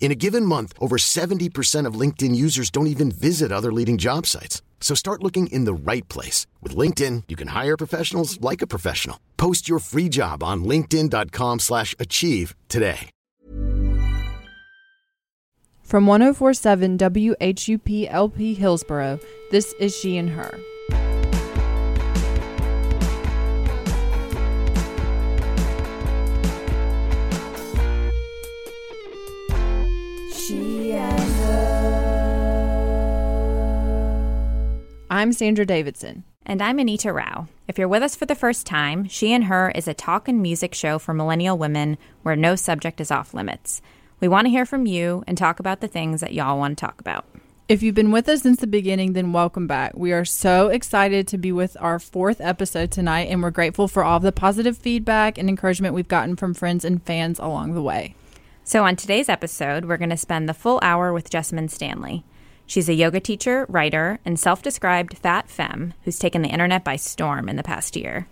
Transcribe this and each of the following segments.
In a given month, over 70% of LinkedIn users don't even visit other leading job sites. So start looking in the right place. With LinkedIn, you can hire professionals like a professional. Post your free job on linkedin.com slash achieve today. From 1047 WHUP LP Hillsborough, this is She and Her. I'm Sandra Davidson. And I'm Anita Rao. If you're with us for the first time, She and Her is a talk and music show for millennial women where no subject is off limits. We want to hear from you and talk about the things that y'all want to talk about. If you've been with us since the beginning, then welcome back. We are so excited to be with our fourth episode tonight, and we're grateful for all the positive feedback and encouragement we've gotten from friends and fans along the way. So, on today's episode, we're going to spend the full hour with Jessamyn Stanley. She's a yoga teacher, writer, and self described fat femme who's taken the internet by storm in the past year.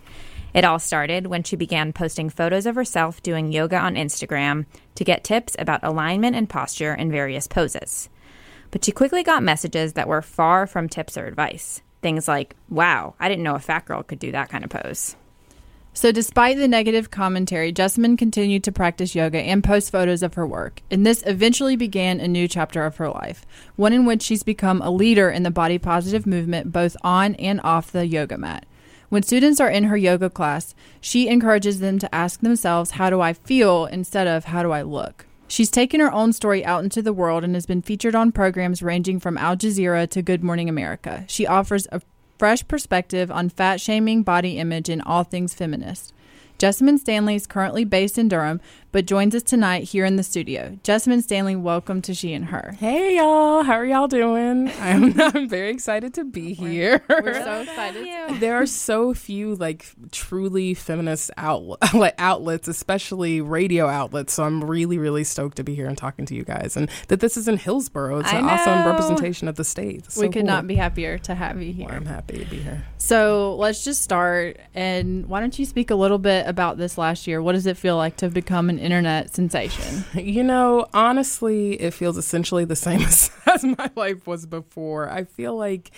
It all started when she began posting photos of herself doing yoga on Instagram to get tips about alignment and posture in various poses. But she quickly got messages that were far from tips or advice. Things like, wow, I didn't know a fat girl could do that kind of pose. So, despite the negative commentary, Jessamyn continued to practice yoga and post photos of her work. And this eventually began a new chapter of her life, one in which she's become a leader in the body positive movement both on and off the yoga mat. When students are in her yoga class, she encourages them to ask themselves, How do I feel? instead of How do I look? She's taken her own story out into the world and has been featured on programs ranging from Al Jazeera to Good Morning America. She offers a fresh perspective on fat shaming, body image, and all things feminist. Jessamyn Stanley is currently based in Durham, but joins us tonight here in the studio. Jessamyn Stanley, welcome to She and Her. Hey y'all, how are y'all doing? I'm, I'm very excited to be here. We're so excited. there are so few like truly feminist outlet, like outlets, especially radio outlets. So I'm really, really stoked to be here and talking to you guys, and that this is in Hillsborough. It's I an awesome representation of the state. It's we so could cool. not be happier to have you here. Well, I'm happy to be here. So let's just start. And why don't you speak a little bit about this last year? What does it feel like to have become an internet sensation? You know, honestly, it feels essentially the same as, as my life was before. I feel like,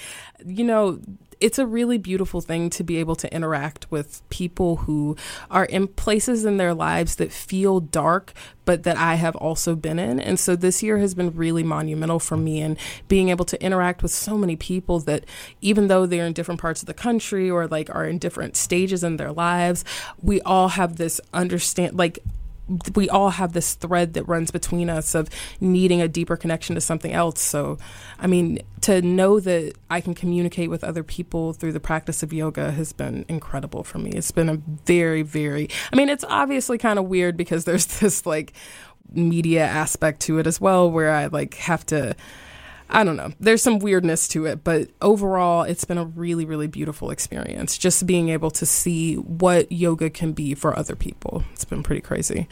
you know, it's a really beautiful thing to be able to interact with people who are in places in their lives that feel dark, but that I have also been in. And so this year has been really monumental for me and being able to interact with so many people that even though they're in different parts of the country or like are in different stages in their lives, we all have this understand like we all have this thread that runs between us of needing a deeper connection to something else. So, I mean, to know that I can communicate with other people through the practice of yoga has been incredible for me. It's been a very, very, I mean, it's obviously kind of weird because there's this like media aspect to it as well where I like have to. I don't know. There's some weirdness to it, but overall, it's been a really, really beautiful experience. Just being able to see what yoga can be for other people. It's been pretty crazy.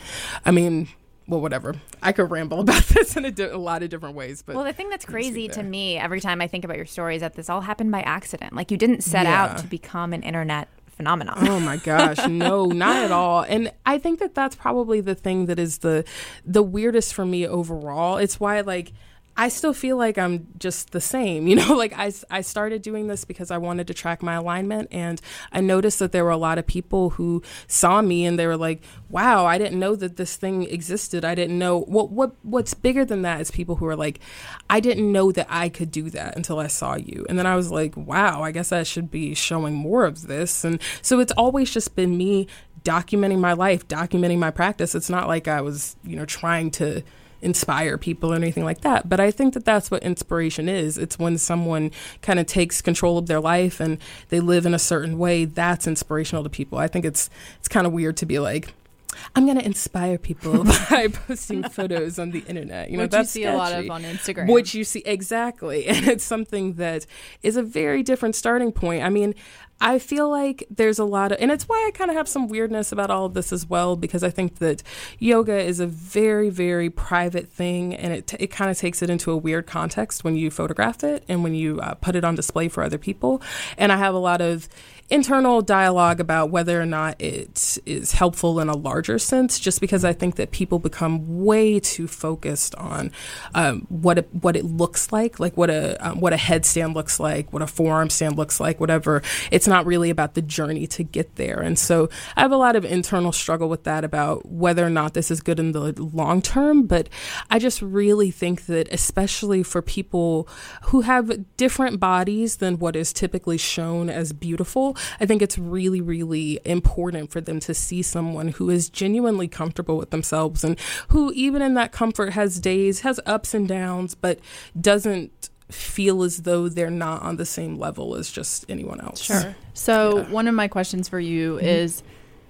I mean, well, whatever. I could ramble about this in a, di- a lot of different ways, but Well, the thing that's Let me see crazy to me every time I think about your story is that this all happened by accident. Like you didn't set Yeah. out to become an internet phenomenon. Oh my gosh, no, not at all. And I think that that's probably the thing that is the the weirdest for me overall. It's why like I still feel like I'm just the same, you know, like I, I started doing this because I wanted to track my alignment and I noticed that there were a lot of people who saw me and they were like, wow, I didn't know that this thing existed. I didn't know what, what, what's bigger than that is people who are like, I didn't know that I could do that until I saw you. And then I was like, wow, I guess I should be showing more of this. And so it's always just been me documenting my life, documenting my practice. It's not like I was, you know, trying to inspire people or anything like that. But I think that that's what inspiration is. It's when someone kind of takes control of their life and they live in a certain way. That's inspirational to people. I think it's it's kind of weird to be like, I'm going to inspire people by posting photos on the internet. You know, which that's you see a lot of on Instagram. Which you see exactly, and it's something that is a very different starting point. I mean, I feel like there's a lot of, and it's why I kind of have some weirdness about all of this as well, because I think that yoga is a very, very private thing, and it it kind of takes it into a weird context when you photograph it and when you uh, put it on display for other people. And I have a lot of internal dialogue about whether or not it is helpful in a larger sense, just because I think that people become way too focused on um, what it, what it looks like, like what a um, what a headstand looks like, what a forearm stand looks like, whatever. It's not really about the journey to get there, and so I have a lot of internal struggle with that about whether or not this is good in the long term. But I just really think that, especially for people who have different bodies than what is typically shown as beautiful, I think it's really, really important for them to see someone who is genuinely comfortable with themselves and who, even in that comfort, has days, has ups and downs, but doesn't feel as though they're not on the same level as just anyone else. Sure. So Yeah. one of my questions for you mm-hmm. is,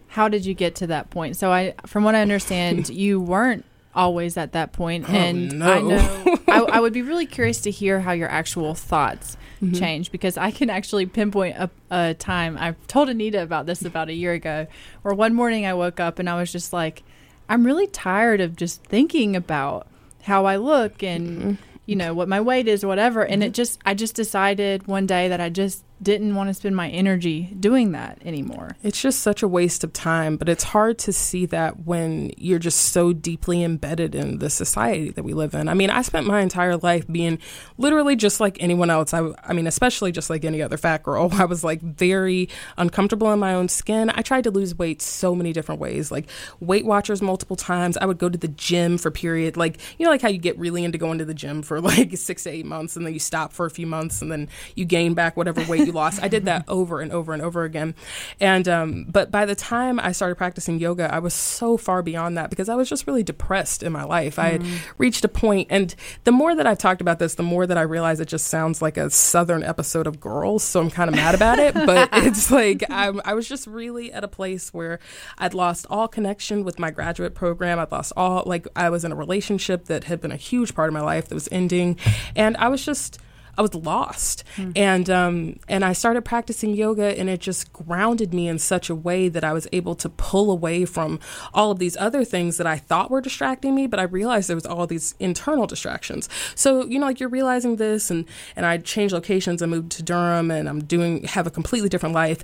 how did you get to that point? So I, from what I understand, you weren't always at that point, Oh, and no. I know I, I would be really curious to hear how your actual thoughts mm-hmm. change because I can actually pinpoint a, a time. I told Anita about this about a year ago, where one morning I woke up and I was just like, I'm really tired of just thinking about how I look and mm-hmm. you know what my weight is or whatever. And it mm-hmm. just I just decided one day that I just didn't want to spend my energy doing that anymore. It's just such a waste of time, but it's hard to see that when you're just so deeply embedded in the society that we live in. I mean, I spent my entire life being literally just like anyone else. I, I mean, especially just like any other fat girl. I was like very uncomfortable in my own skin. I tried to lose weight so many different ways, like Weight Watchers multiple times. I would go to the gym for period, like you know, like how you get really into going to the gym for like six to eight months, and then you stop for a few months, and then you gain back whatever weight you lost. I did that over and over and over again. And um, but by the time I started practicing yoga, I was so far beyond that because I was just really depressed in my life. I had reached a point, and the more that I've talked about this, the more that I realize it just sounds like a southern episode of Girls. So I'm kind of mad about it. But it's like I, I was just really at a place where I'd lost all connection with my graduate program. I'd lost all like I was in a relationship that had been a huge part of my life that was ending, and I was just. I was lost, and um, and I started practicing yoga, and it just grounded me in such a way that I was able to pull away from all of these other things that I thought were distracting me, but I realized there was all these internal distractions. So you know, like you're realizing this, and and I changed locations. I moved to Durham, and I'm doing have a completely different life,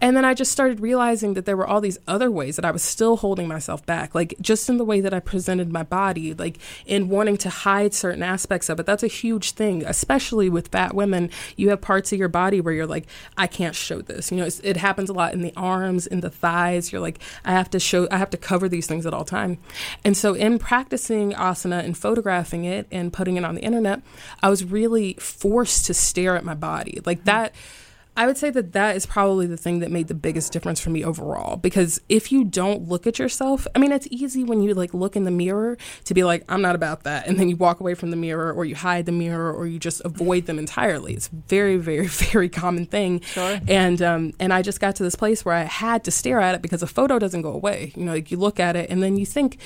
and then I just started realizing that there were all these other ways that I was still holding myself back, like just in the way that I presented my body, like in wanting to hide certain aspects of it. That's a huge thing, especially with fat women. You have parts of your body where you're like, I can't show this. You know, it happens a lot in the arms, in the thighs. You're like, I have to show, I have to cover these things at all time. And so, in practicing asana and photographing it and putting it on the internet, I was really forced to stare at my body like that. I would say that that is probably the thing that made the biggest difference for me overall. Because if you don't look at yourself, I mean, it's easy when you like look in the mirror to be like, I'm not about that. And then you walk away from the mirror or you hide the mirror or you just avoid them entirely. It's a very, very, very common thing. Sure. And, um, and I just got to this place where I had to stare at it because a photo doesn't go away. You know, like you look at it and then you think,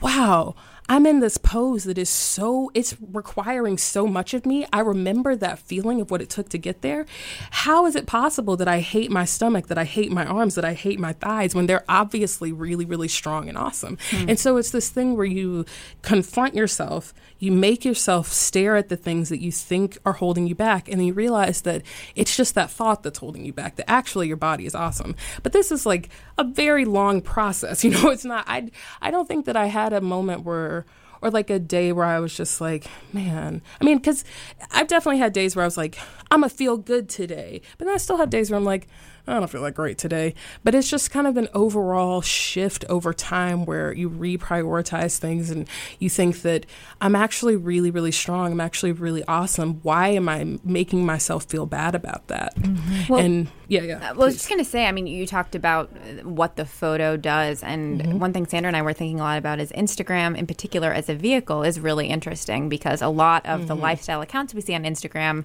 wow, I'm in this pose that is so, it's requiring so much of me. I remember that feeling of what it took to get there. How is it possible that I hate my stomach, that I hate my arms, that I hate my thighs when they're obviously really, really strong and awesome? Hmm. And so it's this thing where you confront yourself, you make yourself stare at the things that you think are holding you back, and then you realize that it's just that thought that's holding you back, that actually your body is awesome. But this is like a very long process. You know, it's not, I, I don't think that I had a moment where, or like a day where I was just like, man. I mean, because I've definitely had days where I was like, I'm gonna feel good today, but then I still have days where I'm like, I don't feel that great today. But it's just kind of an overall shift over time where you reprioritize things and you think that I'm actually really, really strong. I'm actually really awesome. Why am I making myself feel bad about that? Mm-hmm. Well, and yeah, yeah. Well, I was just going to say, I mean, you talked about uh, what the photo does. And mm-hmm. one thing Sandra and I were thinking a lot about is Instagram, in particular, as a vehicle, is really interesting because a lot of mm-hmm. the lifestyle accounts we see on Instagram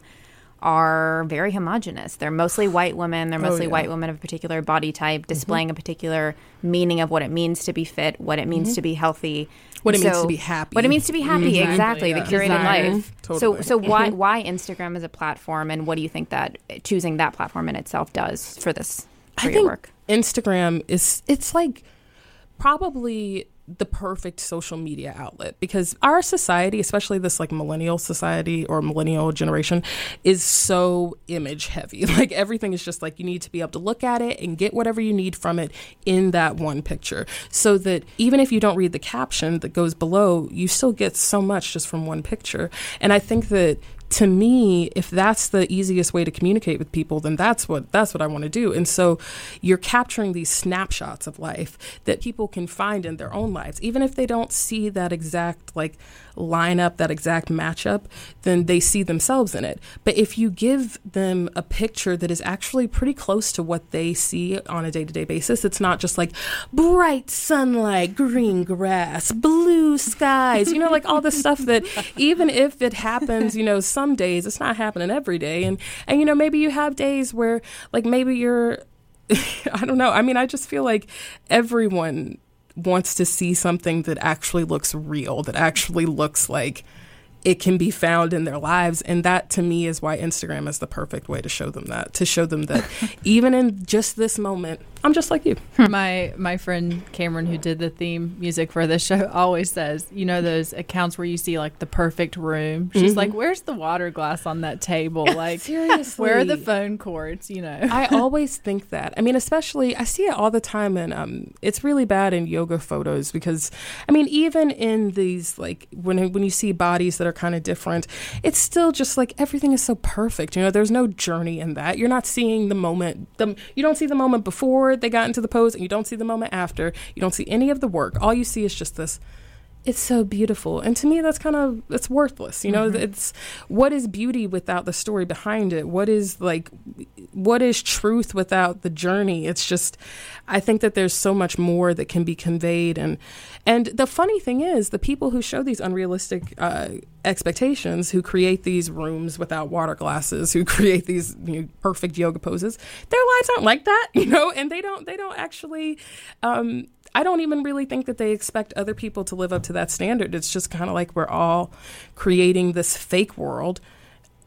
are very homogenous. They're mostly white women. They're oh, mostly oh, yeah. white women of a particular body type, mm-hmm. displaying mm-hmm. a particular meaning of what it means to be fit, what it means mm-hmm. to be healthy, what it so, means to be happy. What it means to be happy, mm-hmm. exactly. Yeah. The curated Design. life. Totally. So, so why mm-hmm. why Instagram as a platform, and what do you think that choosing that platform in itself does for this for I your work? Instagram is it's like probably the perfect social media outlet because our society, especially this like millennial society or millennial generation, is so image heavy. Like everything is just like you need to be able to look at it and get whatever you need from it in that one picture. So that even if you don't read the caption that goes below, you still get so much just from one picture. And I think that to me, if that's the easiest way to communicate with people, then that's what that's what I want to do. And so you're capturing these snapshots of life that people can find in their own lives, even if they don't see that exact like lineup, that exact matchup, then they see themselves in it. But if you give them a picture that is actually pretty close to what they see on a day to day basis, it's not just like bright sunlight, green grass, blue skies, you know, like all the stuff that even if it happens, you know, some days it's not happening every day. And, and, you know, maybe you have days where like maybe you're, I don't know. I mean, I just feel like everyone wants to see something that actually looks real, that actually looks like it can be found in their lives. And that to me is why Instagram is the perfect way to show them that, to show them that even in just this moment, I'm just like you. My my friend Cameron, who did the theme music for this show, always says, you know, those accounts where you see like the perfect room. She's mm-hmm. like, "Where's the water glass on that table? Like, seriously, where are the phone cords?" You know. I always think that. I mean, especially I see it all the time, and um, it's really bad in yoga photos because, I mean, even in these like when when you see bodies that are kind of different, it's still just like everything is so perfect. You know, there's no journey in that. You're not seeing the moment. The you don't see the moment before they got into the pose and you don't see the moment after. You don't see any of the work. All you see is just this it's so beautiful and to me that's kind of it's worthless you know mm-hmm. it's what is beauty without the story behind it what is like what is truth without the journey it's just i think that there's so much more that can be conveyed and and the funny thing is the people who show these unrealistic uh, expectations who create these rooms without water glasses who create these you know, perfect yoga poses their lives aren't like that you know and they don't they don't actually um, I don't even really think that they expect other people to live up to that standard. It's just kind of like we're all creating this fake world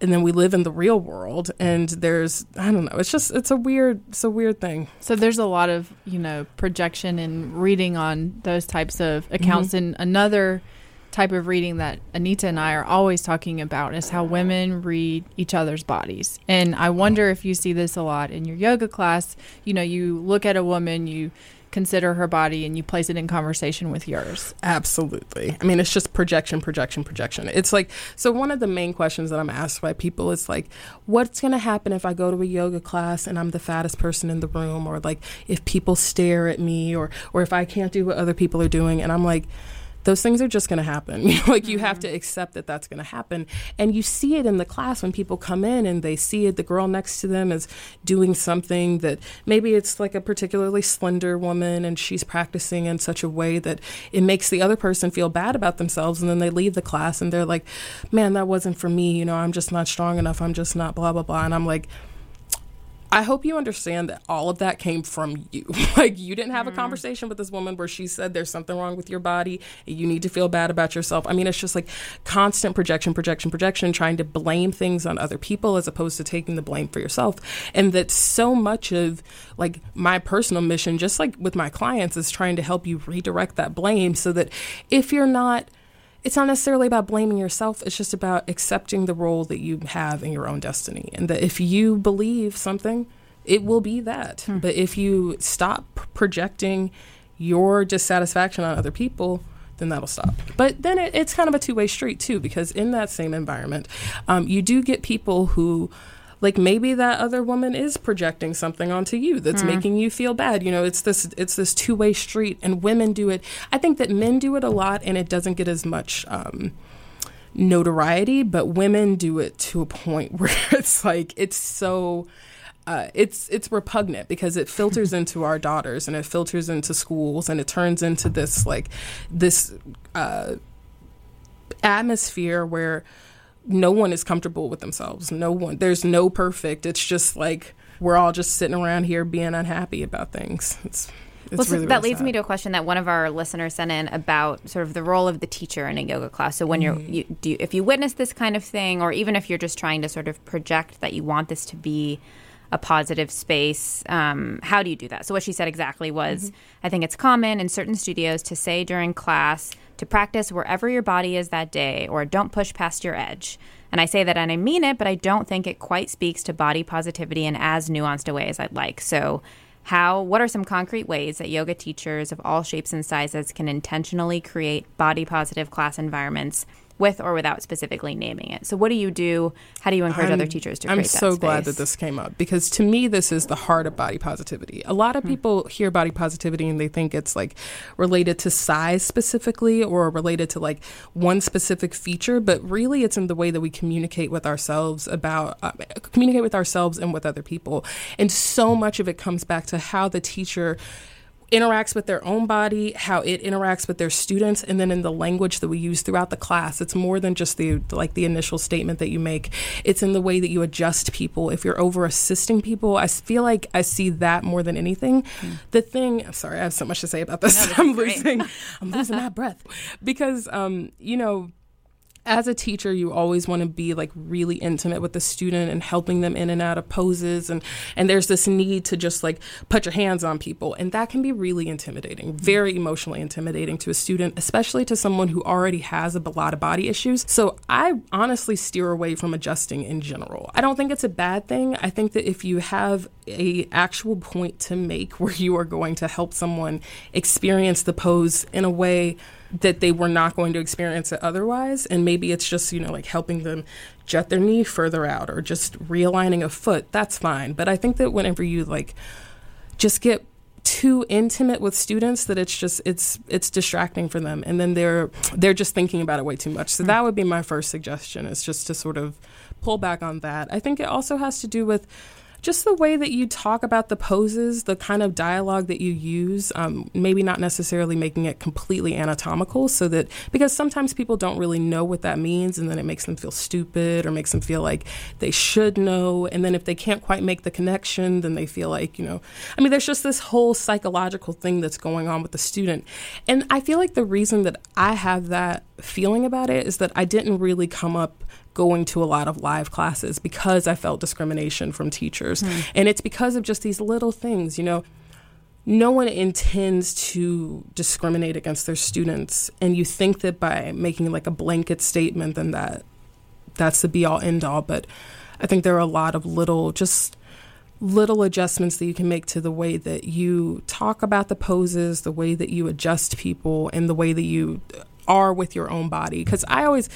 and then we live in the real world and there's I don't know, it's just it's a weird it's a weird thing. So there's a lot of, you know, projection and reading on those types of accounts mm-hmm. and another type of reading that Anita and I are always talking about is how women read each other's bodies. And I wonder if you see this a lot in your yoga class. You know, you look at a woman, you consider her body and you place it in conversation with yours. Absolutely. I mean, it's just projection, projection, projection. It's like, so one of the main questions that I'm asked by people is like, what's going to happen if I go to a yoga class and I'm the fattest person in the room? Or like, if people stare at me or, or if I can't do what other people are doing. And I'm like, those things are just going to happen. You know, like you mm-hmm. have to accept that that's going to happen. And you see it in the class when people come in and they see it, the girl next to them is doing something that maybe it's like a particularly slender woman and she's practicing in such a way that it makes the other person feel bad about themselves. And then they leave the class and they're like, man, that wasn't for me. You know, I'm just not strong enough. I'm just not blah, blah, blah. And I'm like, I hope you understand that all of that came from you. like you didn't have mm. a conversation with this woman where she said there's something wrong with your body, you need to feel bad about yourself. I mean, it's just like constant projection, projection, projection, trying to blame things on other people as opposed to taking the blame for yourself. And that so much of like my personal mission, just like with my clients, is trying to help you redirect that blame so that if you're not it's not necessarily about blaming yourself. It's just about accepting the role that you have in your own destiny. And that if you believe something, it will be that. Hmm. But if you stop projecting your dissatisfaction on other people, then that'll stop. But then it, it's kind of a two way street, too, because in that same environment, um, you do get people who like maybe that other woman is projecting something onto you that's Hmm. making you feel bad you know it's this it's this two-way street and women do it i think that men do it a lot and it doesn't get as much um notoriety but women do it to a point where it's like it's so uh, it's it's repugnant because it filters into our daughters and it filters into schools and it turns into this like this uh, atmosphere where no one is comfortable with themselves. No one, there's no perfect. It's just like we're all just sitting around here being unhappy about things. It's it's well, so really, that really leads sad. me to a question that one of our listeners sent in about sort of the role of the teacher in a yoga class. So when Mm-hmm. you're, you, do you, if you witness this kind of thing, or even if you're just trying to sort of project that you want this to be a positive space, um, how do you do that? So what she said exactly was, Mm-hmm. I think it's common in certain studios to say during class to practice wherever your body is that day, or don't push past your edge. And I say that and I mean it, but I don't think it quite speaks to body positivity in as nuanced a way as I'd like. So how what are some concrete ways that yoga teachers of all shapes and sizes can intentionally create body positive class environments with or without specifically naming it so what do you do how do you encourage other teachers to create I'm that so glad that this came up because to me, this is the heart of body positivity. A lot of people hear body positivity and they think it's like related to size specifically or related to like one specific feature, but really it's in the way that we communicate with ourselves about, uh, communicate with ourselves and with other people. And so much of it comes back to how the teacher interacts with their own body, how it interacts with their students, and then in the language that we use throughout the class. It's more than just the like the initial statement that you make. It's in the way that you adjust people. If you're over assisting people, I feel like I see that more than anything. The thing, I'm sorry, I have so much to say about this. I'm losing, I'm losing my breath because, um, you know as a teacher, you always want to be like really intimate with the student and helping them in and out of poses and and there's this need to just like put your hands on people and that can be really intimidating, very emotionally intimidating to a student, especially to someone who already has a lot of body issues. So I honestly steer away from adjusting in general. I don't think it's a bad thing. I think that if you have a actual point to make where you are going to help someone experience the pose in a way that they were not going to experience it otherwise. And maybe it's just, you know, like helping them jet their knee further out or just realigning a foot. That's fine. But I think that whenever you like just get too intimate with students that it's just it's it's distracting for them and then they're they're just thinking about it way too much so that would be my first suggestion is just to sort of pull back on that i think it also has to do with just the way that you talk about the poses, the kind of dialogue that you use, um, maybe not necessarily making it completely anatomical, so that because sometimes people don't really know what that means, and then it makes them feel stupid or makes them feel like they should know. And then if they can't quite make the connection, then they feel like, you know, I mean, there's just this whole psychological thing that's going on with the student. And I feel like the reason that I have that feeling about it is that I didn't really come up going to a lot of live classes because I felt discrimination from teachers. Hmm. And it's because of just these little things, you know. No one intends to discriminate against their students. And you think that by making like a blanket statement, then that that's the be all end all. But I think there are a lot of little, just little adjustments that you can make to the way that you talk about the poses, the way that you adjust people, and the way that you are with your own body. Because I always,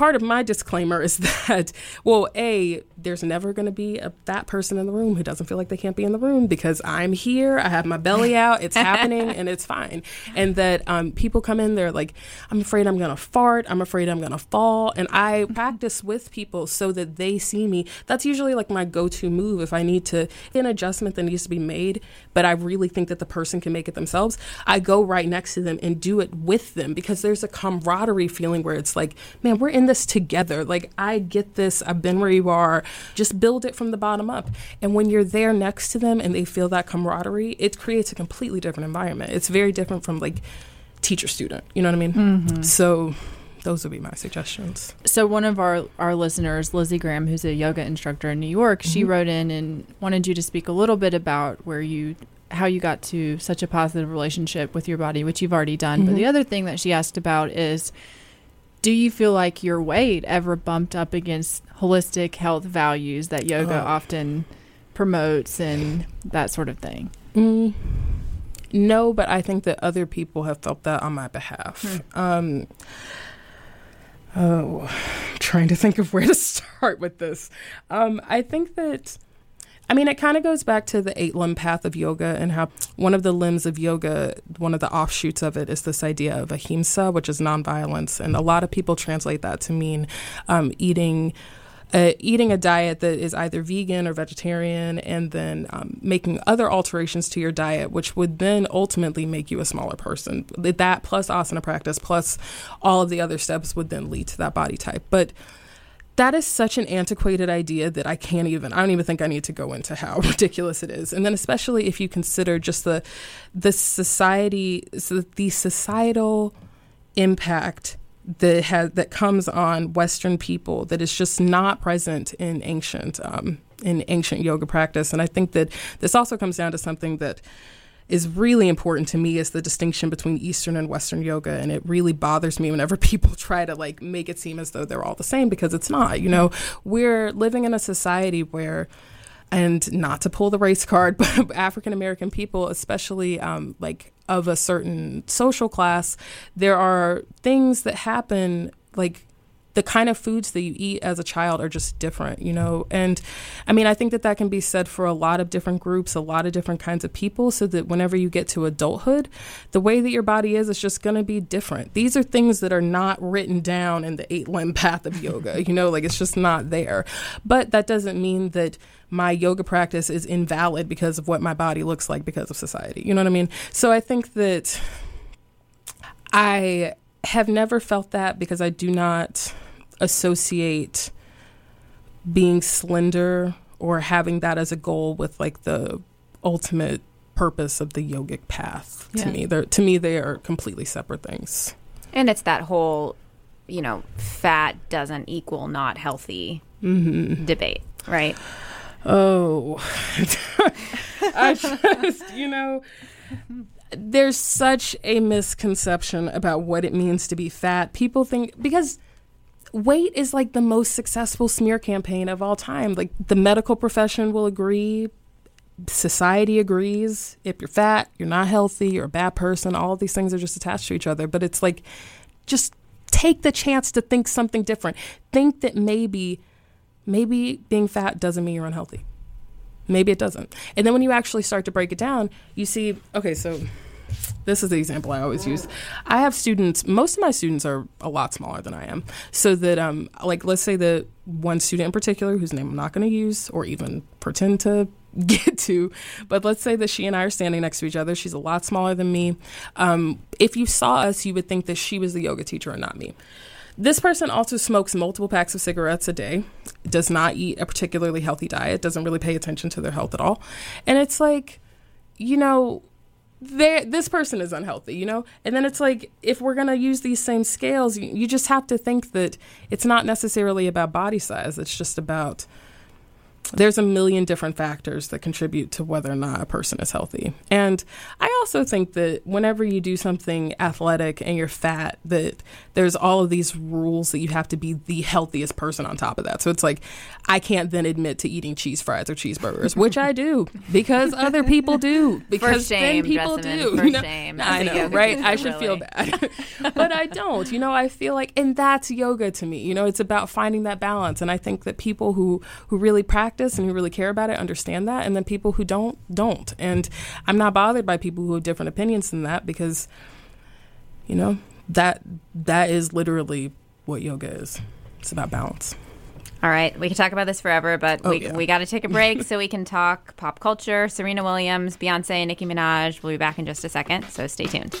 part of my disclaimer is that, well, A, there's never going to be a, that person in the room who doesn't feel like they can't be in the room because I'm here, I have my belly out, it's happening, and it's fine. And that um, people come in, they're like, I'm afraid I'm going to fart, I'm afraid I'm going to fall. And I practice with people so that they see me. That's usually like my go to move if I need to, an adjustment that needs to be made, but I really think that the person can make it themselves. I go right next to them and do it with them because there's a camaraderie feeling where it's like, man, we're in this together. Like, I get this, I've been where you are. Just build it from the bottom up. And when you're there next to them and they feel that camaraderie, it creates a completely different environment. It's very different from like teacher student. You know what I mean? Mm-hmm. So, those would be my suggestions. So one of our our listeners, Lizzie Graham, who's a yoga instructor in New York, she mm-hmm. wrote in and wanted you to speak a little bit about where you how you got to such a positive relationship with your body, which you've already done. But mm-hmm. the other thing that she asked about is do you feel like your weight ever bumped up against holistic health values that yoga Oh. often promotes and that sort of thing? Mm, no, but I think that other people have felt that on my behalf. Um, Oh, trying to think of where to start with this. Um, I think that, I mean, it kind of goes back to the eight limb path of yoga and how one of the limbs of yoga, one of the offshoots of it is this idea of ahimsa, which is nonviolence. And a lot of people translate that to mean um, eating uh, eating a diet that is either vegan or vegetarian, and then um, making other alterations to your diet, which would then ultimately make you a smaller person. That plus asana practice, plus all of the other steps would then lead to that body type. But that is such an antiquated idea that I can't even I don't even think I need to go into how ridiculous it is. And then especially if you consider just the the society the societal impact that has that comes on Western people that is just not present in ancient um, in ancient yoga practice. And I think that this also comes down to something that is really important to me is the distinction between Eastern and Western yoga. And it really bothers me whenever people try to like make it seem as though they're all the same because it's not. You know, we're living in a society where and not to pull the race card, but African American people, especially um, like of a certain social class, there are things that happen like the kind of foods that you eat as a child are just different, you know? And I mean, I think that that can be said for a lot of different groups, a lot of different kinds of people, so that whenever you get to adulthood, the way that your body is is just to be different. These are things that are not written down in the eight limb path of yoga, you know, like it's just not there. But that doesn't mean that my yoga practice is invalid because of what my body looks like because of society. You know what I mean? So I think that I have never felt that because I do not associate being slender or having that as a goal with like the ultimate purpose of the yogic path yeah. to me. They're, to me, they are completely separate things. And it's that whole, you know, fat doesn't equal not healthy mm-hmm. debate, right? Oh, I just, you know, there's such a misconception about what it means to be fat. People think, because weight is like the most successful smear campaign of all time. Like the medical profession will agree, society agrees. If you're fat, you're not healthy, you're a bad person. All these things are just attached to each other. But it's like, just take the chance to think something different. Think that maybe maybe being fat doesn't mean you're unhealthy. Maybe it doesn't. And then when you actually start to break it down, you see, okay, so this is the example I always use. I have students, most of my students are a lot smaller than I am. So that, um, like, let's say that one student in particular, whose name I'm not going to use or even pretend to get to, but let's say that she and I are standing next to each other. She's a lot smaller than me. Um, if you saw us, you would think that she was the yoga teacher and not me. This person also smokes multiple packs of cigarettes a day, does not eat a particularly healthy diet, doesn't really pay attention to their health at all. And it's like, you know, this person is unhealthy, you know? And then it's like, if we're going to use these same scales, you, you just have to think that it's not necessarily about body size, it's just about there's a million different factors that contribute to whether or not a person is healthy. And I also think that whenever you do something athletic and you're fat, that there's all of these rules that you have to be the healthiest person on top of that. So it's like I can't then admit to eating cheese fries or cheeseburgers, which I do because other people do. Because shame, then people do. For you know? shame. I know, right? I should really. feel bad. but I don't. You know, I feel like and that's yoga to me. You know, it's about finding that balance. And I think that people who who really practice and who really care about it understand that. And then people who don't don't. And I'm not bothered by people who have different opinions than that because you know, that that is literally what yoga is. It's about balance. All right, we can talk about this forever, but oh, we, yeah. we got to take a break so we can talk pop culture, Serena Williams, Beyonce, Nicki Minaj. We'll be back in just a second, so stay tuned.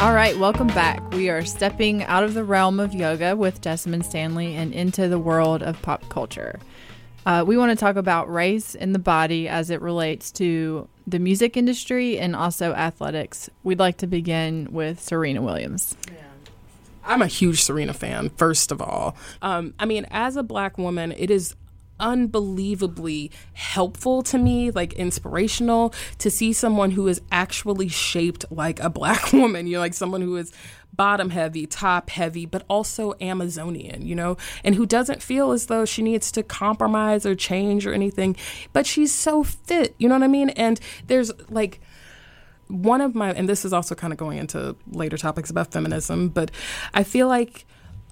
All right, welcome back. We are stepping out of the realm of yoga with Jessamyn Stanley and into the world of pop culture. Uh, we want to talk about race in the body as it relates to the music industry and also athletics. We'd like to begin with Serena Williams. I'm a huge Serena fan, first of all. Um, I mean, as a black woman, it is unbelievably helpful to me, like inspirational to see someone who is actually shaped like a black woman. you know, like someone who is bottom heavy, top heavy, but also Amazonian, you know, and who doesn't feel as though she needs to compromise or change or anything, but she's so fit, you know what I mean? And there's like, one of my, and this is also kind of going into later topics about feminism, but I feel like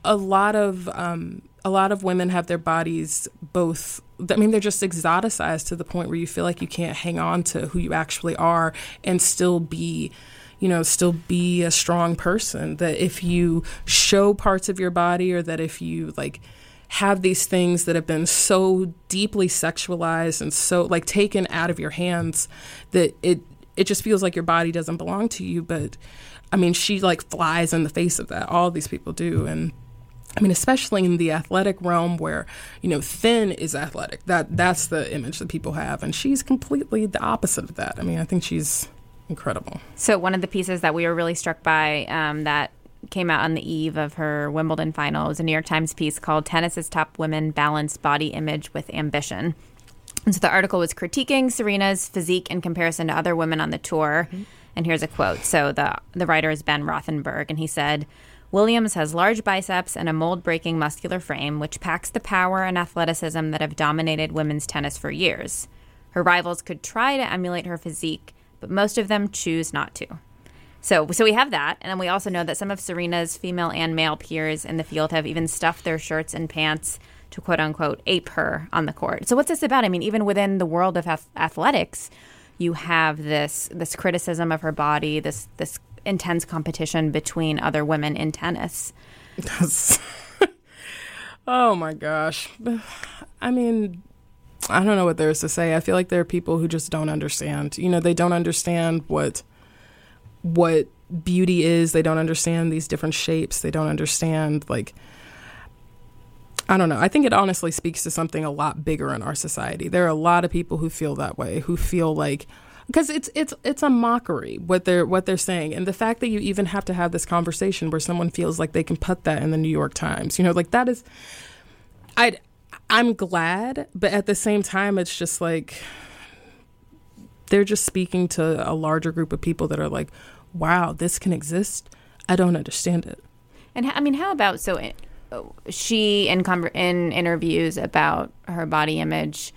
a lot of um, a lot of women have their bodies both I mean they're just exoticized to the point where you feel like you can't hang on to who you actually are and still be you know still be a strong person. That if you show parts of your body or that if you like have these things that have been so deeply sexualized and so like taken out of your hands that it it just feels like your body doesn't belong to you. But i mean she like flies in the face of that. All these people do. And I mean, especially in the athletic realm where, you know, thin is athletic. That that's the image that people have. And she's completely the opposite of that. I mean, I think she's incredible. So one of the pieces that we were really struck by um, that came out on the eve of her Wimbledon final was a New York Times piece called Tennis's Top Women Balance Body Image with Ambition. And so the article was critiquing Serena's physique in comparison to other women on the tour. Mm-hmm. And here's a quote. So the the writer is Ben Rothenberg, and he said, Williams has large biceps and a mold breaking muscular frame, which packs the power and athleticism that have dominated women's tennis for years. Her rivals could try to emulate her physique, but most of them choose not to. So, so we have that, and then we also know that some of Serena's female and male peers in the field have even stuffed their shirts and pants to quote unquote ape her on the court. So, what's this about? I mean, even within the world of athletics, you have this this criticism of her body, this this intense competition between other women in tennis. oh my gosh. I mean, I don't know what there is to say. I feel like there are people who just don't understand. You know, they don't understand what what beauty is. They don't understand these different shapes. They don't understand like I don't know. I think it honestly speaks to something a lot bigger in our society. There are a lot of people who feel that way, who feel like because it's it's it's a mockery what they're what they're saying. And the fact that you even have to have this conversation where someone feels like they can put that in the New York Times you know like that is I I'm glad but at the same time it's just like they're just speaking to a larger group of people that are like wow this can exist? I don't understand it. And I mean how about so it, she in in interviews about her body image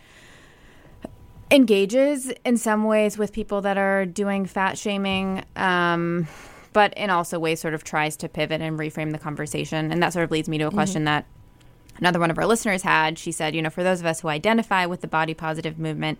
engages in some ways with people that are doing fat shaming, um, but in also ways sort of tries to pivot and reframe the conversation. And that sort of leads me to a question mm-hmm. that another one of our listeners had. She said, you know, for those of us who identify with the body positive movement,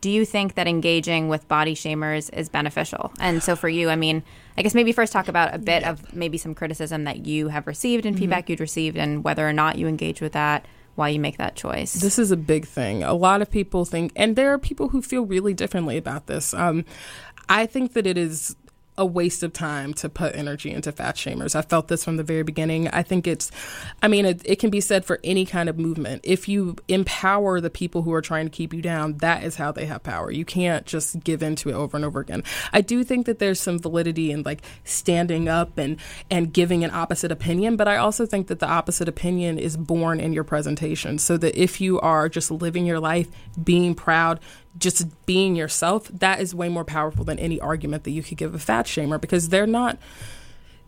do you think that engaging with body shamers is beneficial? And so for you, I mean, I guess maybe first talk about a bit yeah. of maybe some criticism that you have received and mm-hmm. feedback you'd received and whether or not you engage with that why you make that choice. This is a big thing. A lot of people think, and there are people who feel really differently about this. Um, I think that it is a waste of time to put energy into fat shamers. I felt this from the very beginning. I think it's, I mean, it, it, can be said for any kind of movement. If you empower the people who are trying to keep you down, that is how they have power. You can't just give into it over and over again. I do think that there's some validity in like standing up and and giving an opposite opinion, but I also think that the opposite opinion is born in your presentation. So that if you are just living your life, being proud, just being yourself, that is way more powerful than any argument that you could give a fat shamer because they're not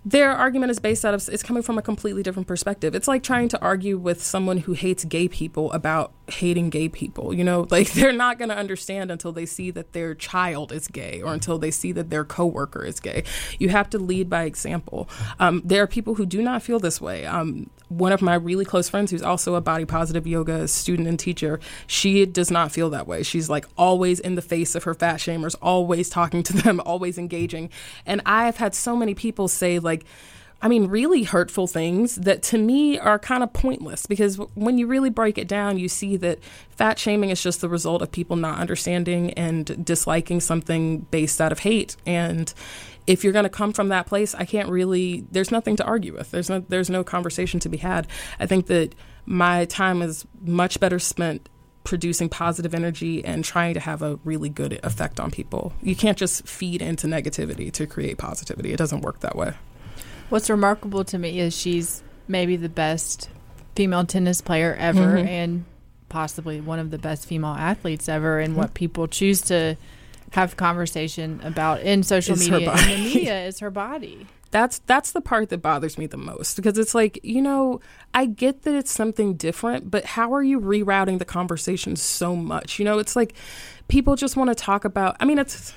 their argument is based out of it's coming from a completely different perspective. It's like trying to argue with someone who hates gay people about hating gay people. You know, like they're not going to understand until they see that their child is gay or until they see that their coworker is gay. You have to lead by example. Um, there are people who do not feel this way. Um, one of my really close friends, who's also a body positive yoga student and teacher, she does not feel that way. She's like always in the face of her fat shamers, always talking to them, always engaging. And I have had so many people say, like, I mean, really hurtful things that to me are kind of pointless because when you really break it down, you see that fat shaming is just the result of people not understanding and disliking something based out of hate. And if you're going to come from that place, I can't really. There's nothing to argue with. There's no. There's no conversation to be had. I think that my time is much better spent producing positive energy and trying to have a really good effect on people. You can't just feed into negativity to create positivity. It doesn't work that way. What's remarkable to me is she's maybe the best female tennis player ever Mhm. and possibly one of the best female athletes ever and Mm-hmm. what people choose to have conversation about in social Is media and the media is her body. That's that's the part that bothers me the most because it's like, you know, I get that it's something different, but how are you rerouting the conversation so much? You know, it's like people just want to talk about I mean it's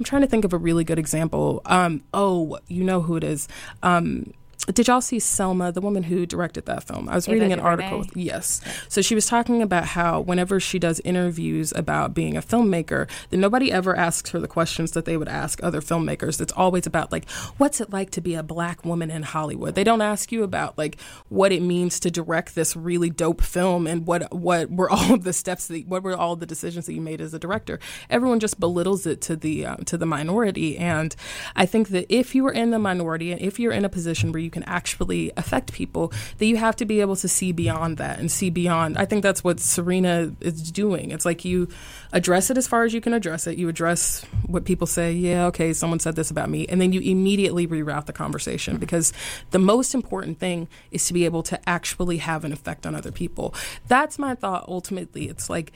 I'm trying to think of a really good example. Um, oh, you know who it is. Um, did y'all see Selma, the woman who directed that film? I was Ava reading an article. Yes. So she was talking about how whenever she does interviews about being a filmmaker, that nobody ever asks her the questions that they would ask other filmmakers. It's always about like, what's it like to be a black woman in Hollywood? They don't ask you about like what it means to direct this really dope film and what what were all of the steps that what were all the decisions that you made as a director. Everyone just belittles it to the uh, to the minority, and I think that if you are in the minority and if you're in a position where you can actually affect people, that you have to be able to see beyond that and see beyond. I think that's what Serena is doing. It's like you address it as far as you can address it. You address what people say, yeah, okay, someone said this about me, and then you immediately reroute the conversation because the most important thing is to be able to actually have an effect on other people. That's my thought ultimately. It's like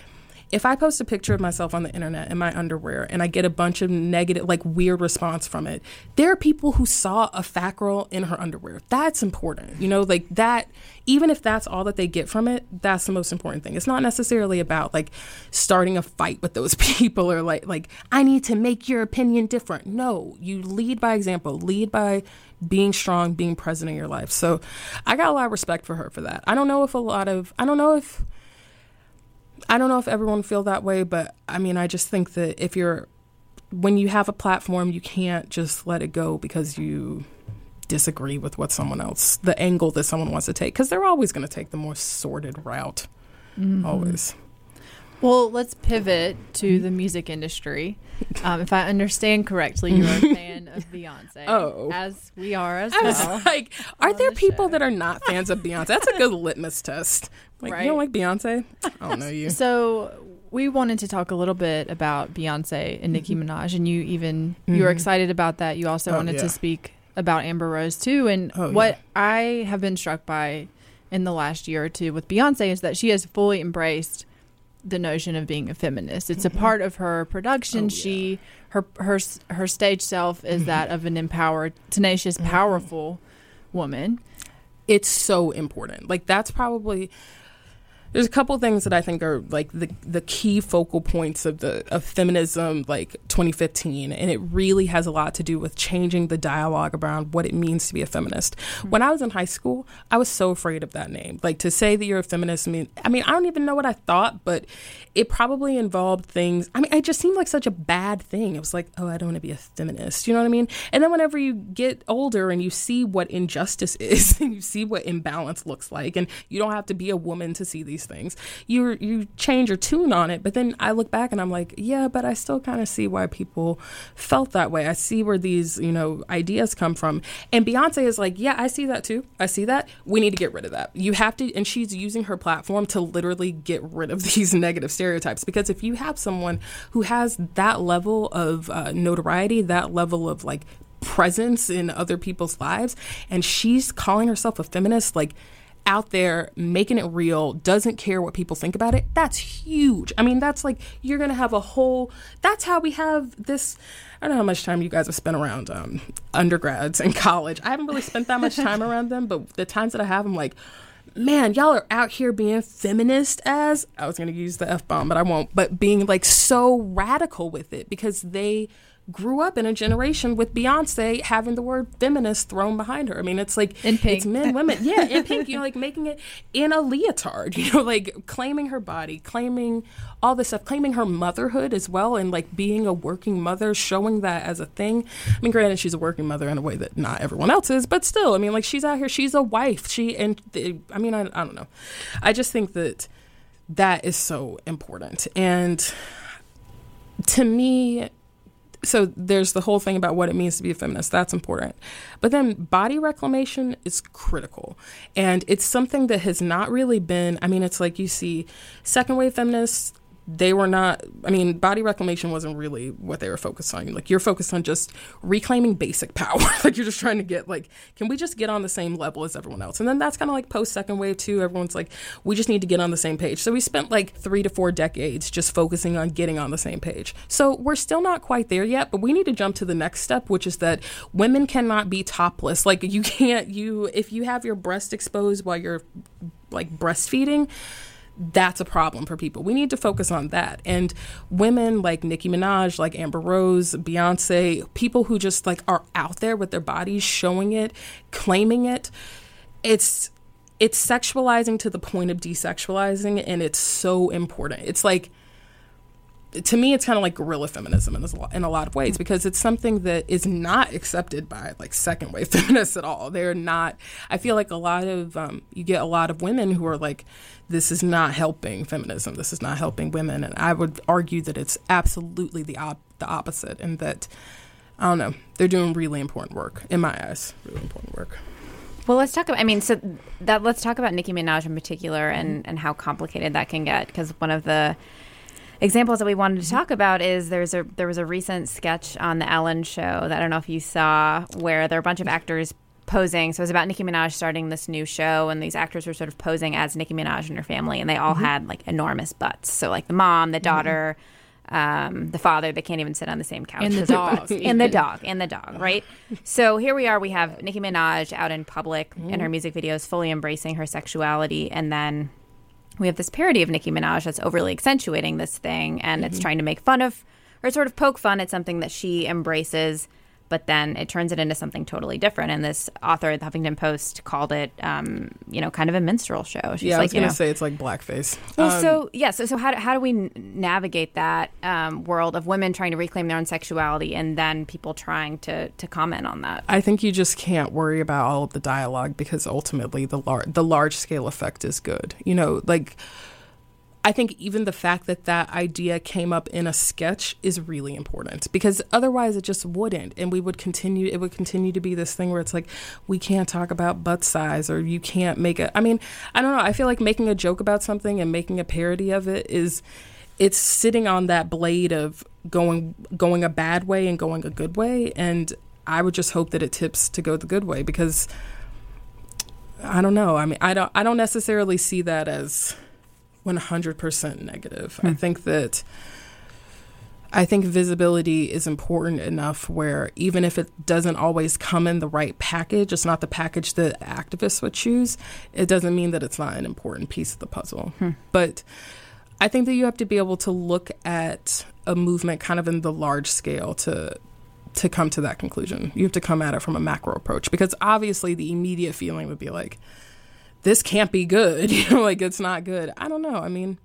if I post a picture of myself on the internet in my underwear and I get a bunch of negative, like weird response from it, there are people who saw a fat girl in her underwear. That's important. You know, like that, even if that's all that they get from it, that's the most important thing. It's not necessarily about like starting a fight with those people or like, like, I need to make your opinion different. No, you lead by example, lead by being strong, being present in your life. So I got a lot of respect for her for that. I don't know if a lot of, I don't know if, I don't know if everyone feel that way, but I mean, I just think that if you're when you have a platform, you can't just let it go because you disagree with what someone else, the angle that someone wants to take, because they're always going to take the more sordid route. Mm-hmm. Always. Well, let's pivot to the music industry. Um, if I understand correctly, you're a fan of Beyonce. Oh. As we are as I was well. like, are there the people show. that are not fans of Beyonce? That's a good litmus test. Like, you don't like Beyonce? I don't know you. So we wanted to talk a little bit about Beyonce and Nicki Minaj, and you even you were excited about that. You also Mm-hmm. Oh, wanted yeah. to speak about Amber Rose too. And Oh, what yeah. I have been struck by in the last year or two with Beyonce is that she has fully embraced the notion of being a feminist. It's a part of her production. Mm-hmm. Oh, yeah. She her her her stage self is that of an empowered, tenacious, Mm-hmm. powerful woman. it's so important. Like that's probably there's a couple things that I think are like the the key focal points of the of feminism like 2015 and it really has a lot to do with changing the dialogue around what it means to be a feminist. Mm-hmm. When I was in high school, I was so afraid of that name. Like to say that you're a feminist I mean I mean I don't even know what I thought, but it probably involved things. I mean it just seemed like such a bad thing. It was like, "Oh, I don't want to be a feminist." You know what I mean? And then whenever you get older and you see what injustice is and you see what imbalance looks like and you don't have to be a woman to see these things. You you change your tune on it but then i look back and i'm like yeah but i still kind of see why people felt that way. I see where these you know ideas come from. And beyonce is like yeah i see that too. I see that. We need to get rid of that. You have to and she's using her platform to literally get rid of these negative stereotypes. Because if you have someone who has that level of uh, notoriety that level of like presence in other people's lives and she's calling herself a feminist like out there making it real doesn't care what people think about it that's huge. I mean that's like you're gonna have a whole that's how we have this i don't know how much time you guys have spent around um, undergrads in college. I haven't really spent that much time around them but the times that i have i'm like man, y'all are out here being feminist as I was going to use the F bomb, but I won't, but being like so radical with it because they grew up in a generation with Beyonce having the word feminist thrown behind her. I mean, it's like it's men, women, yeah, in pink. You know, like making it in a leotard. You know, like claiming her body, claiming all this stuff, claiming her motherhood as well, and like being a working mother, showing that as a thing. I mean, granted, she's a working mother in a way that not everyone else is, but still, I mean, like she's out here, she's a wife. She and I mean, I, I don't know. I just think that that is so important and to me so there's the whole thing about what it means to be a feminist. That's important. But then body reclamation is critical. And it's something that has not really been i mean it's like you see second wave feminists they were not i mean body reclamation wasn't really what they were focused on. Like you're focused on just reclaiming basic power. Like you're just trying to get like can we just get on the same level as everyone else? And then that's kind of like post second wave too. Everyone's like we just need to get on the same page. So we spent like three to four decades just focusing on getting on the same page. So we're still not quite there yet but we need to jump to the next step which is that women cannot be topless. Like you can't you if you have your breast exposed while you're like breastfeeding that's a problem for people. We need to focus on that. And women like Nicki Minaj, like Amber Rose, Beyonce, people who just like are out there with their bodies showing it, claiming it, it's it's sexualizing to the point of desexualizing and it's so important. It's like to me, it's kind of like guerrilla feminism in a, lot, in a lot of ways because it's something that is not accepted by like second wave feminists at all. They're not. I feel like a lot of um, you get a lot of women who are like, this is not helping feminism. This is not helping women, and I would argue that it's absolutely the op- the opposite, and that I don't know, they're doing really important work in my eyes. Really important work. Well, let's talk about. I mean, so that let's talk about Nicki Minaj in particular and and how complicated that can get because one of the examples that we wanted to talk about is there's a there was a recent sketch on the Ellen show that I don't know if you saw where there are a bunch of actors posing. So it was about Nicki Minaj starting this new show, and these actors were sort of posing as Nicki Minaj and her family, and they all mm-hmm. had like enormous butts. So like the mom, the mm-hmm. daughter. Um, the father, they can't even sit on the same couch. And the dog. and the dog, and the dog, right? So here we are. We have Nicki Minaj out in public in her mm-hmm. music videos, fully embracing her sexuality, and then we have this parody of Nicki Minaj that's overly accentuating this thing and Mm-hmm. it's trying to make fun of or sort of poke fun at something that she embraces, but then it turns it into something totally different. And this author at the Huffington Post called it, um, you know, kind of a minstrel show. She's yeah, I like, was you gonna know, say it's like blackface. well, Um, so yeah, so so how do, how do we navigate that um, world of women trying to reclaim their own sexuality and then people trying to to comment on that? I think you just can't worry about all of the dialogue because ultimately the lar- the large scale effect is good. You know, like I think even the fact that that idea came up in a sketch is really important because otherwise it just wouldn't. And we would continue it would continue to be this thing where it's like we can't talk about butt size or you can't make it I mean I don't know. I feel like making a joke about something and making a parody of it is it's sitting on that blade of going going a bad way and going a good way. And I would just hope that it tips to go the good way because I don't know. I mean, I don't I don't necessarily see that as 100% negative. I hmm. think that I think visibility is important enough where even if it doesn't always come in the right package, it's not the package that activists would choose, it doesn't mean that it's not an important piece of the puzzle. Hmm. But I think that you have to be able to look at a movement kind of in the large scale to to come to that conclusion. You have to come at it from a macro approach because obviously the immediate feeling would be like this can't be good. You know, like it's not good. I don't know. I mean,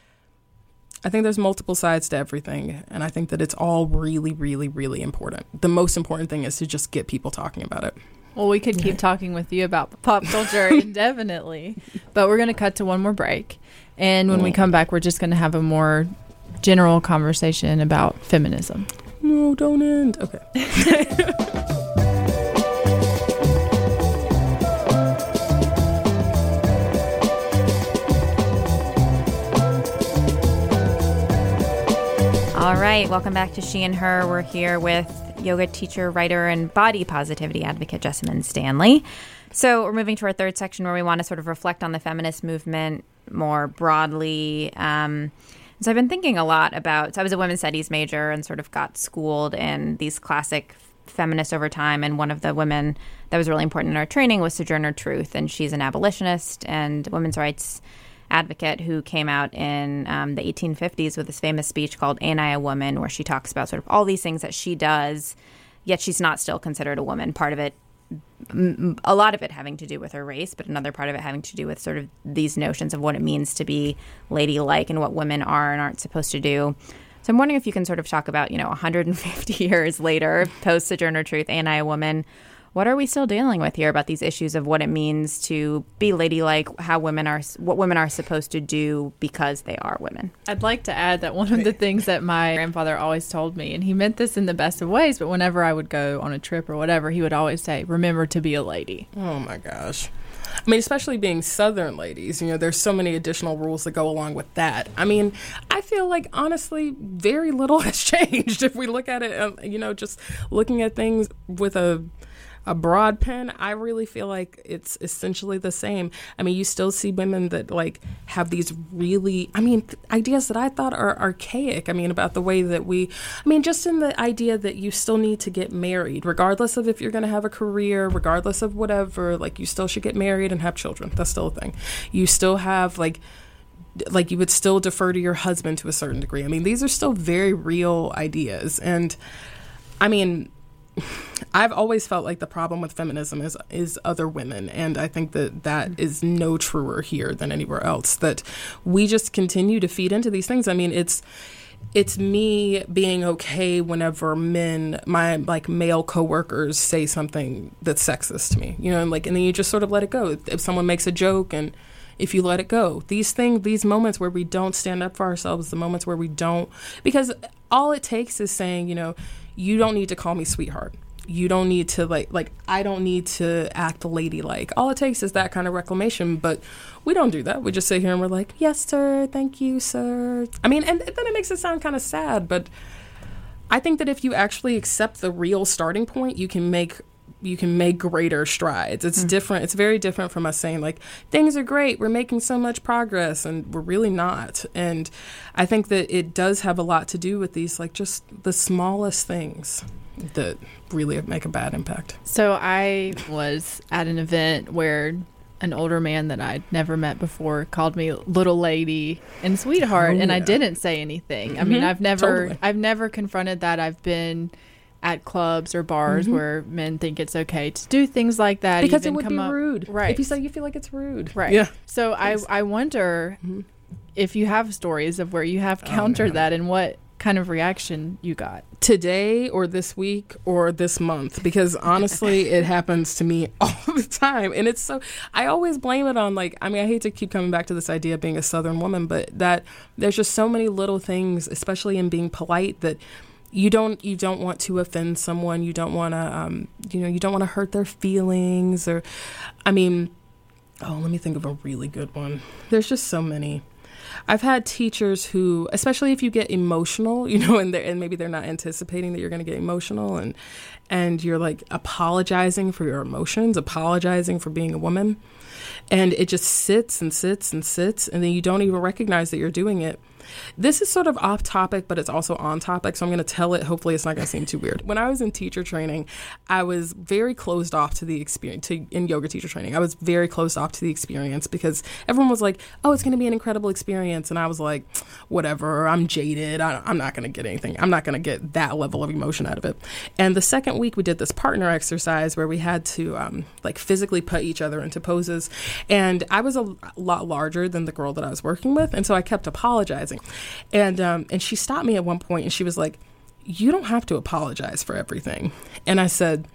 I think there's multiple sides to everything, and I think that it's all really, really, really important. The most important thing is to just get people talking about it. Well, we could keep talking with you about pop culture indefinitely, but we're going to cut to one more break. And when we mm. come back, we're just going to have a more general conversation about feminism. No, don't end. Okay. All right, welcome back to She and Her. We're here with yoga teacher, writer, and body positivity advocate Jessamyn Stanley. So we're moving to our third section where we want to sort of reflect on the feminist movement more broadly. Um, so I've been thinking a lot about. So I was a women's studies major and sort of got schooled in these classic feminists over time. And one of the women that was really important in our training was Sojourner Truth, and she's an abolitionist and women's rights advocate who came out in um, the 1850s with this famous speech called Ain't I a Woman, where she talks about sort of all these things that she does, yet she's not still considered a woman. Part of it a lot of it having to do with her race, but another part of it having to do with sort of these notions of what it means to be ladylike and what women are and aren't supposed to do. So I'm wondering if you can sort of talk about, you know, 150 years later, post Sojourner Truth, Ain't I a Woman? What are we still dealing with here about these issues of what it means to be ladylike, how women are, what women are supposed to do because they are women? I'd like to add that one of the things that my grandfather always told me, and he meant this in the best of ways, but whenever I would go on a trip or whatever, he would always say, Remember to be a lady. Oh my gosh. I mean, especially being Southern ladies, you know, there's so many additional rules that go along with that. I mean, I feel like honestly, very little has changed if we look at it, um, you know, just looking at things with a a broad pen, I really feel like it's essentially the same. I mean, you still see women that like have these really, I mean, ideas that I thought are archaic. I mean, about the way that we, I mean, just in the idea that you still need to get married, regardless of if you're going to have a career, regardless of whatever, like you still should get married and have children. That's still a thing. You still have like, like you would still defer to your husband to a certain degree. I mean, these are still very real ideas. And I mean, I've always felt like the problem with feminism is is other women, and I think that that mm. is no truer here than anywhere else. That we just continue to feed into these things. I mean, it's it's me being okay whenever men, my like male coworkers, say something that's sexist to me. You know, and like, and then you just sort of let it go. If someone makes a joke and if you let it go. These things, these moments where we don't stand up for ourselves, the moments where we don't, because all it takes is saying, you know, you don't need to call me sweetheart. You don't need to like like I don't need to act ladylike. All it takes is that kind of reclamation, but we don't do that. We just sit here and we're like, "Yes, sir. Thank you, sir." I mean, and then it makes it sound kind of sad, but I think that if you actually accept the real starting point, you can make you can make greater strides. It's mm. different. It's very different from us saying like things are great, we're making so much progress and we're really not. And I think that it does have a lot to do with these like just the smallest things that really make a bad impact. So I was at an event where an older man that I'd never met before called me little lady and sweetheart oh, and I didn't say anything. Mm-hmm. I mean, mm-hmm. I've never totally. I've never confronted that. I've been at clubs or bars mm-hmm. where men think it's okay to do things like that because it would be up, rude. Right. if you say you feel like it's rude. Right. Yeah. So i i wonder mm-hmm. if you have stories of where you have oh, countered oh, that and what kind of reaction you got. Today or this week or this month because honestly it happens to me all the time. And it's so i always blame it on like i mean i hate to keep coming back to this idea of being a southern woman but that there's just so many little things especially in being polite that you don't you don't want to offend someone. You don't want to um, you know you don't want to hurt their feelings or i mean oh let me think of a really good one. There's just so many. I've had teachers who, especially if you get emotional, you know, and, and maybe they're not anticipating that you're going to get emotional, and and you're like apologizing for your emotions, apologizing for being a woman, and it just sits and sits and sits, and then you don't even recognize that you're doing it, this is sort of off topic, but it's also on topic. So I'm going to tell it. Hopefully, it's not going to seem too weird. When I was in teacher training, I was very closed off to the experience, to, in yoga teacher training. I was very closed off to the experience because everyone was like, oh, it's going to be an incredible experience. And I was like, whatever, I'm jaded. I, I'm not going to get anything. I'm not going to get that level of emotion out of it. And the second week, we did this partner exercise where we had to um, like physically put each other into poses. And I was a lot larger than the girl that I was working with. And so I kept apologizing. And um, and she stopped me at one point and she was like, "You don't have to apologize for everything." And I said,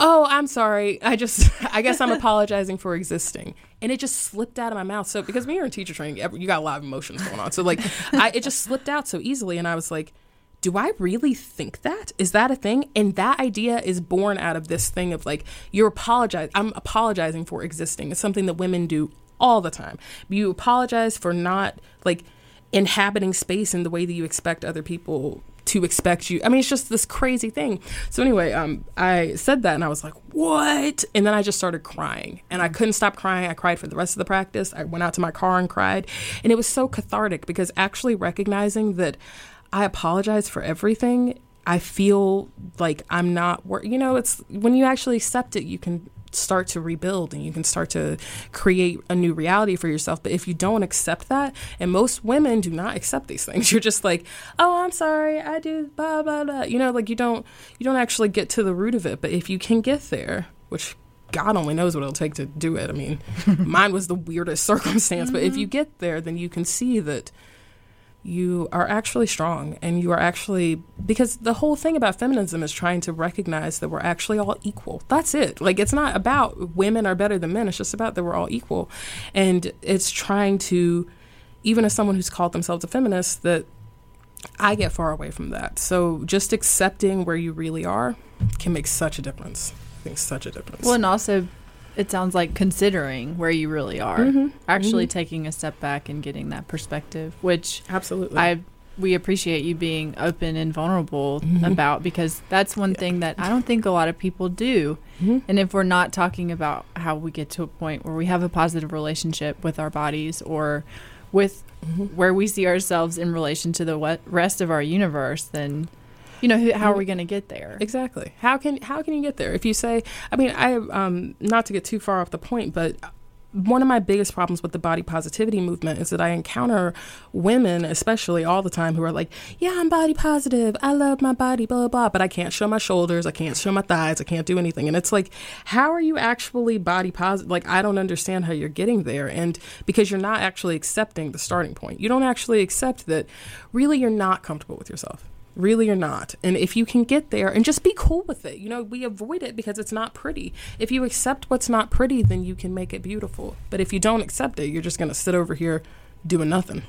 "Oh, I'm sorry. I just I guess I'm apologizing for existing." And it just slipped out of my mouth. So because when you're in teacher training, you got a lot of emotions going on. So like, I, it just slipped out so easily, and I was like do I really think that? Is that a thing? And that idea is born out of this thing of like, you're apologizing. I'm apologizing for existing. It's something that women do all the time. You apologize for not like inhabiting space in the way that you expect other people to expect you. I mean, it's just this crazy thing. So anyway, um, I said that and I was like, "What?" And then I just started crying, and I couldn't stop crying. I cried for the rest of the practice. I went out to my car and cried, and it was so cathartic because actually recognizing that I apologize for everything I feel like I'm not, wor- you know, it's when you actually accept it, you can start to rebuild and you can start to create a new reality for yourself. But if you don't accept that, and most women do not accept these things, you're just like, oh, I'm sorry, I do blah blah blah. You know, like you don't you don't actually get to the root of it. But if you can get there, which God only knows what it'll take to do it. I mean, mine was the weirdest circumstance, but if mm-hmm. you get there, then you can see that you are actually strong and you are actually because the whole thing about feminism is trying to recognize that we're actually all equal. That's it. Like it's not about women are better than men. It's just about that we're all equal. And it's trying to even as someone who's called themselves a feminist that i get far away from that. So just accepting where you really are can make such a difference. Makes such a difference. Well, and also, it sounds like considering where you really are, Mm-hmm. actually mm-hmm. taking a step back and getting that perspective, which absolutely. I we appreciate you being open and vulnerable mm-hmm. about because that's one thing that I don't think a lot of people do. Mm-hmm. And if we're not talking about how we get to a point where we have a positive relationship with our bodies or with where we see ourselves in relation to the rest of our universe, then you know who, how are we going to get there? Exactly. How can how can you get there? If you say, I mean, I um not to get too far off the point, but one of my biggest problems with the body positivity movement is that I encounter women, especially all the time, who are like, "Yeah, I'm body positive. I love my body, blah blah blah." But I can't show my shoulders. I can't show my thighs. I can't do anything. And it's like, how are you actually body positive? Like, I don't understand how you're getting there, and because you're not actually accepting the starting point. You don't actually accept that. Really, you're not comfortable with yourself really or not. And if you can get there and just be cool with it, you know, we avoid it because it's not pretty. If you accept what's not pretty, then you can make it beautiful. But if you don't accept it, you're just going to sit over here doing nothing.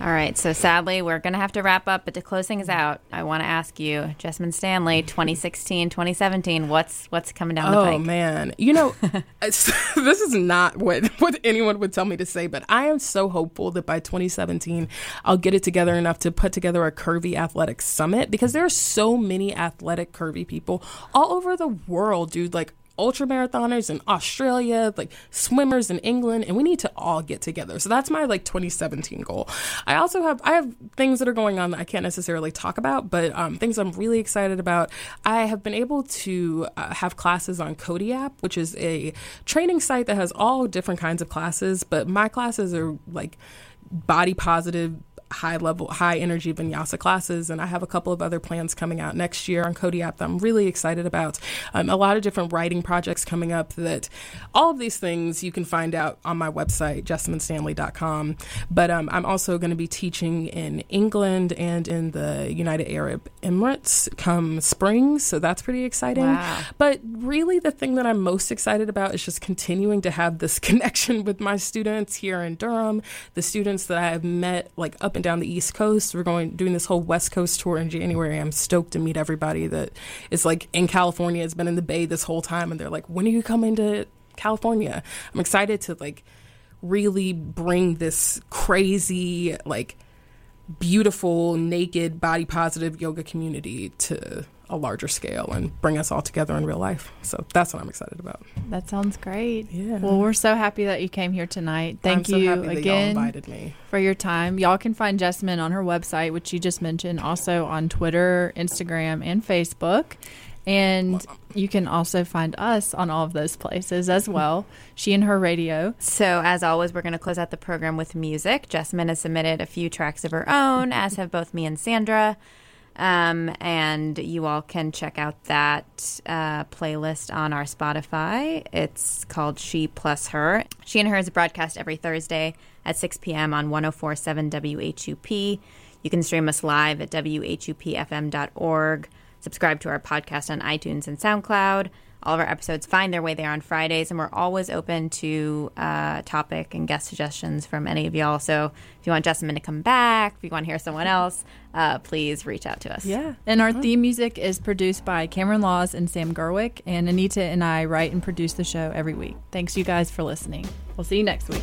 All right, so sadly, we're going to have to wrap up, but to close things out, I want to ask you, Jessamyn Stanley, 2016, 2017, what's what's coming down the oh, pike? Oh man, you know, this is not what what anyone would tell me to say, but I am so hopeful that by 2017 I'll get it together enough to put together a curvy athletic summit because there are so many athletic curvy people all over the world, dude. Like ultra marathoners in Australia, like swimmers in England, and we need to all get together. So that's my like 2017 goal. I also have I have things that are going on that I can't necessarily talk about, but um, things I'm really excited about. I have been able to uh, have classes on Cody app, which is a training site that has all different kinds of classes, but my classes are like body positive high level high energy vinyasa classes and i have a couple of other plans coming out next year on cody app that i'm really excited about. Um, a lot of different writing projects coming up that all of these things you can find out on my website jessamynstanley.com but um, i'm also going to be teaching in england and in the united arab emirates come spring so that's pretty exciting. Wow. but really, the thing that I'm most excited about is just continuing to have this connection with my students here in Durham, the students that I have met like up and down the East Coast. We're going doing this whole West Coast tour in January. I'm stoked to meet everybody that is like in California, has been in the Bay this whole time, and they're like, "When are you coming to California?" I'm excited to like really bring this crazy like beautiful, naked, body positive yoga community to a larger scale and bring us all together in real life. So that's what I'm excited about. That sounds great. Yeah. Well, we're so happy that you came here tonight. Thank I'm so you happy that y'all again invited me. for your time. Y'all can find Jessamyn on her website, which you just mentioned, also on Twitter, Instagram, and Facebook. And you can also find us on all of those places as well. She and her radio. So, as always, we're going to close out the program with music. Jessamyn has submitted a few tracks of her own, as have both me and Sandra. Um, and you all can check out that uh, playlist on our Spotify. It's called She Plus Her. She and Her is broadcast every Thursday at 6 p.m. on 1047 WHUP. You can stream us live at WHUPFM.org. Subscribe to our podcast on iTunes and SoundCloud. All of our episodes find their way there on Fridays, and we're always open to uh, topic and guest suggestions from any of y'all. So if you want Jessamyn to come back, if you want to hear someone else, uh, please reach out to us. Yeah. And our theme music is produced by Cameron Laws and Sam Gerwick. And Anita and I write and produce the show every week. Thanks, you guys, for listening. We'll see you next week.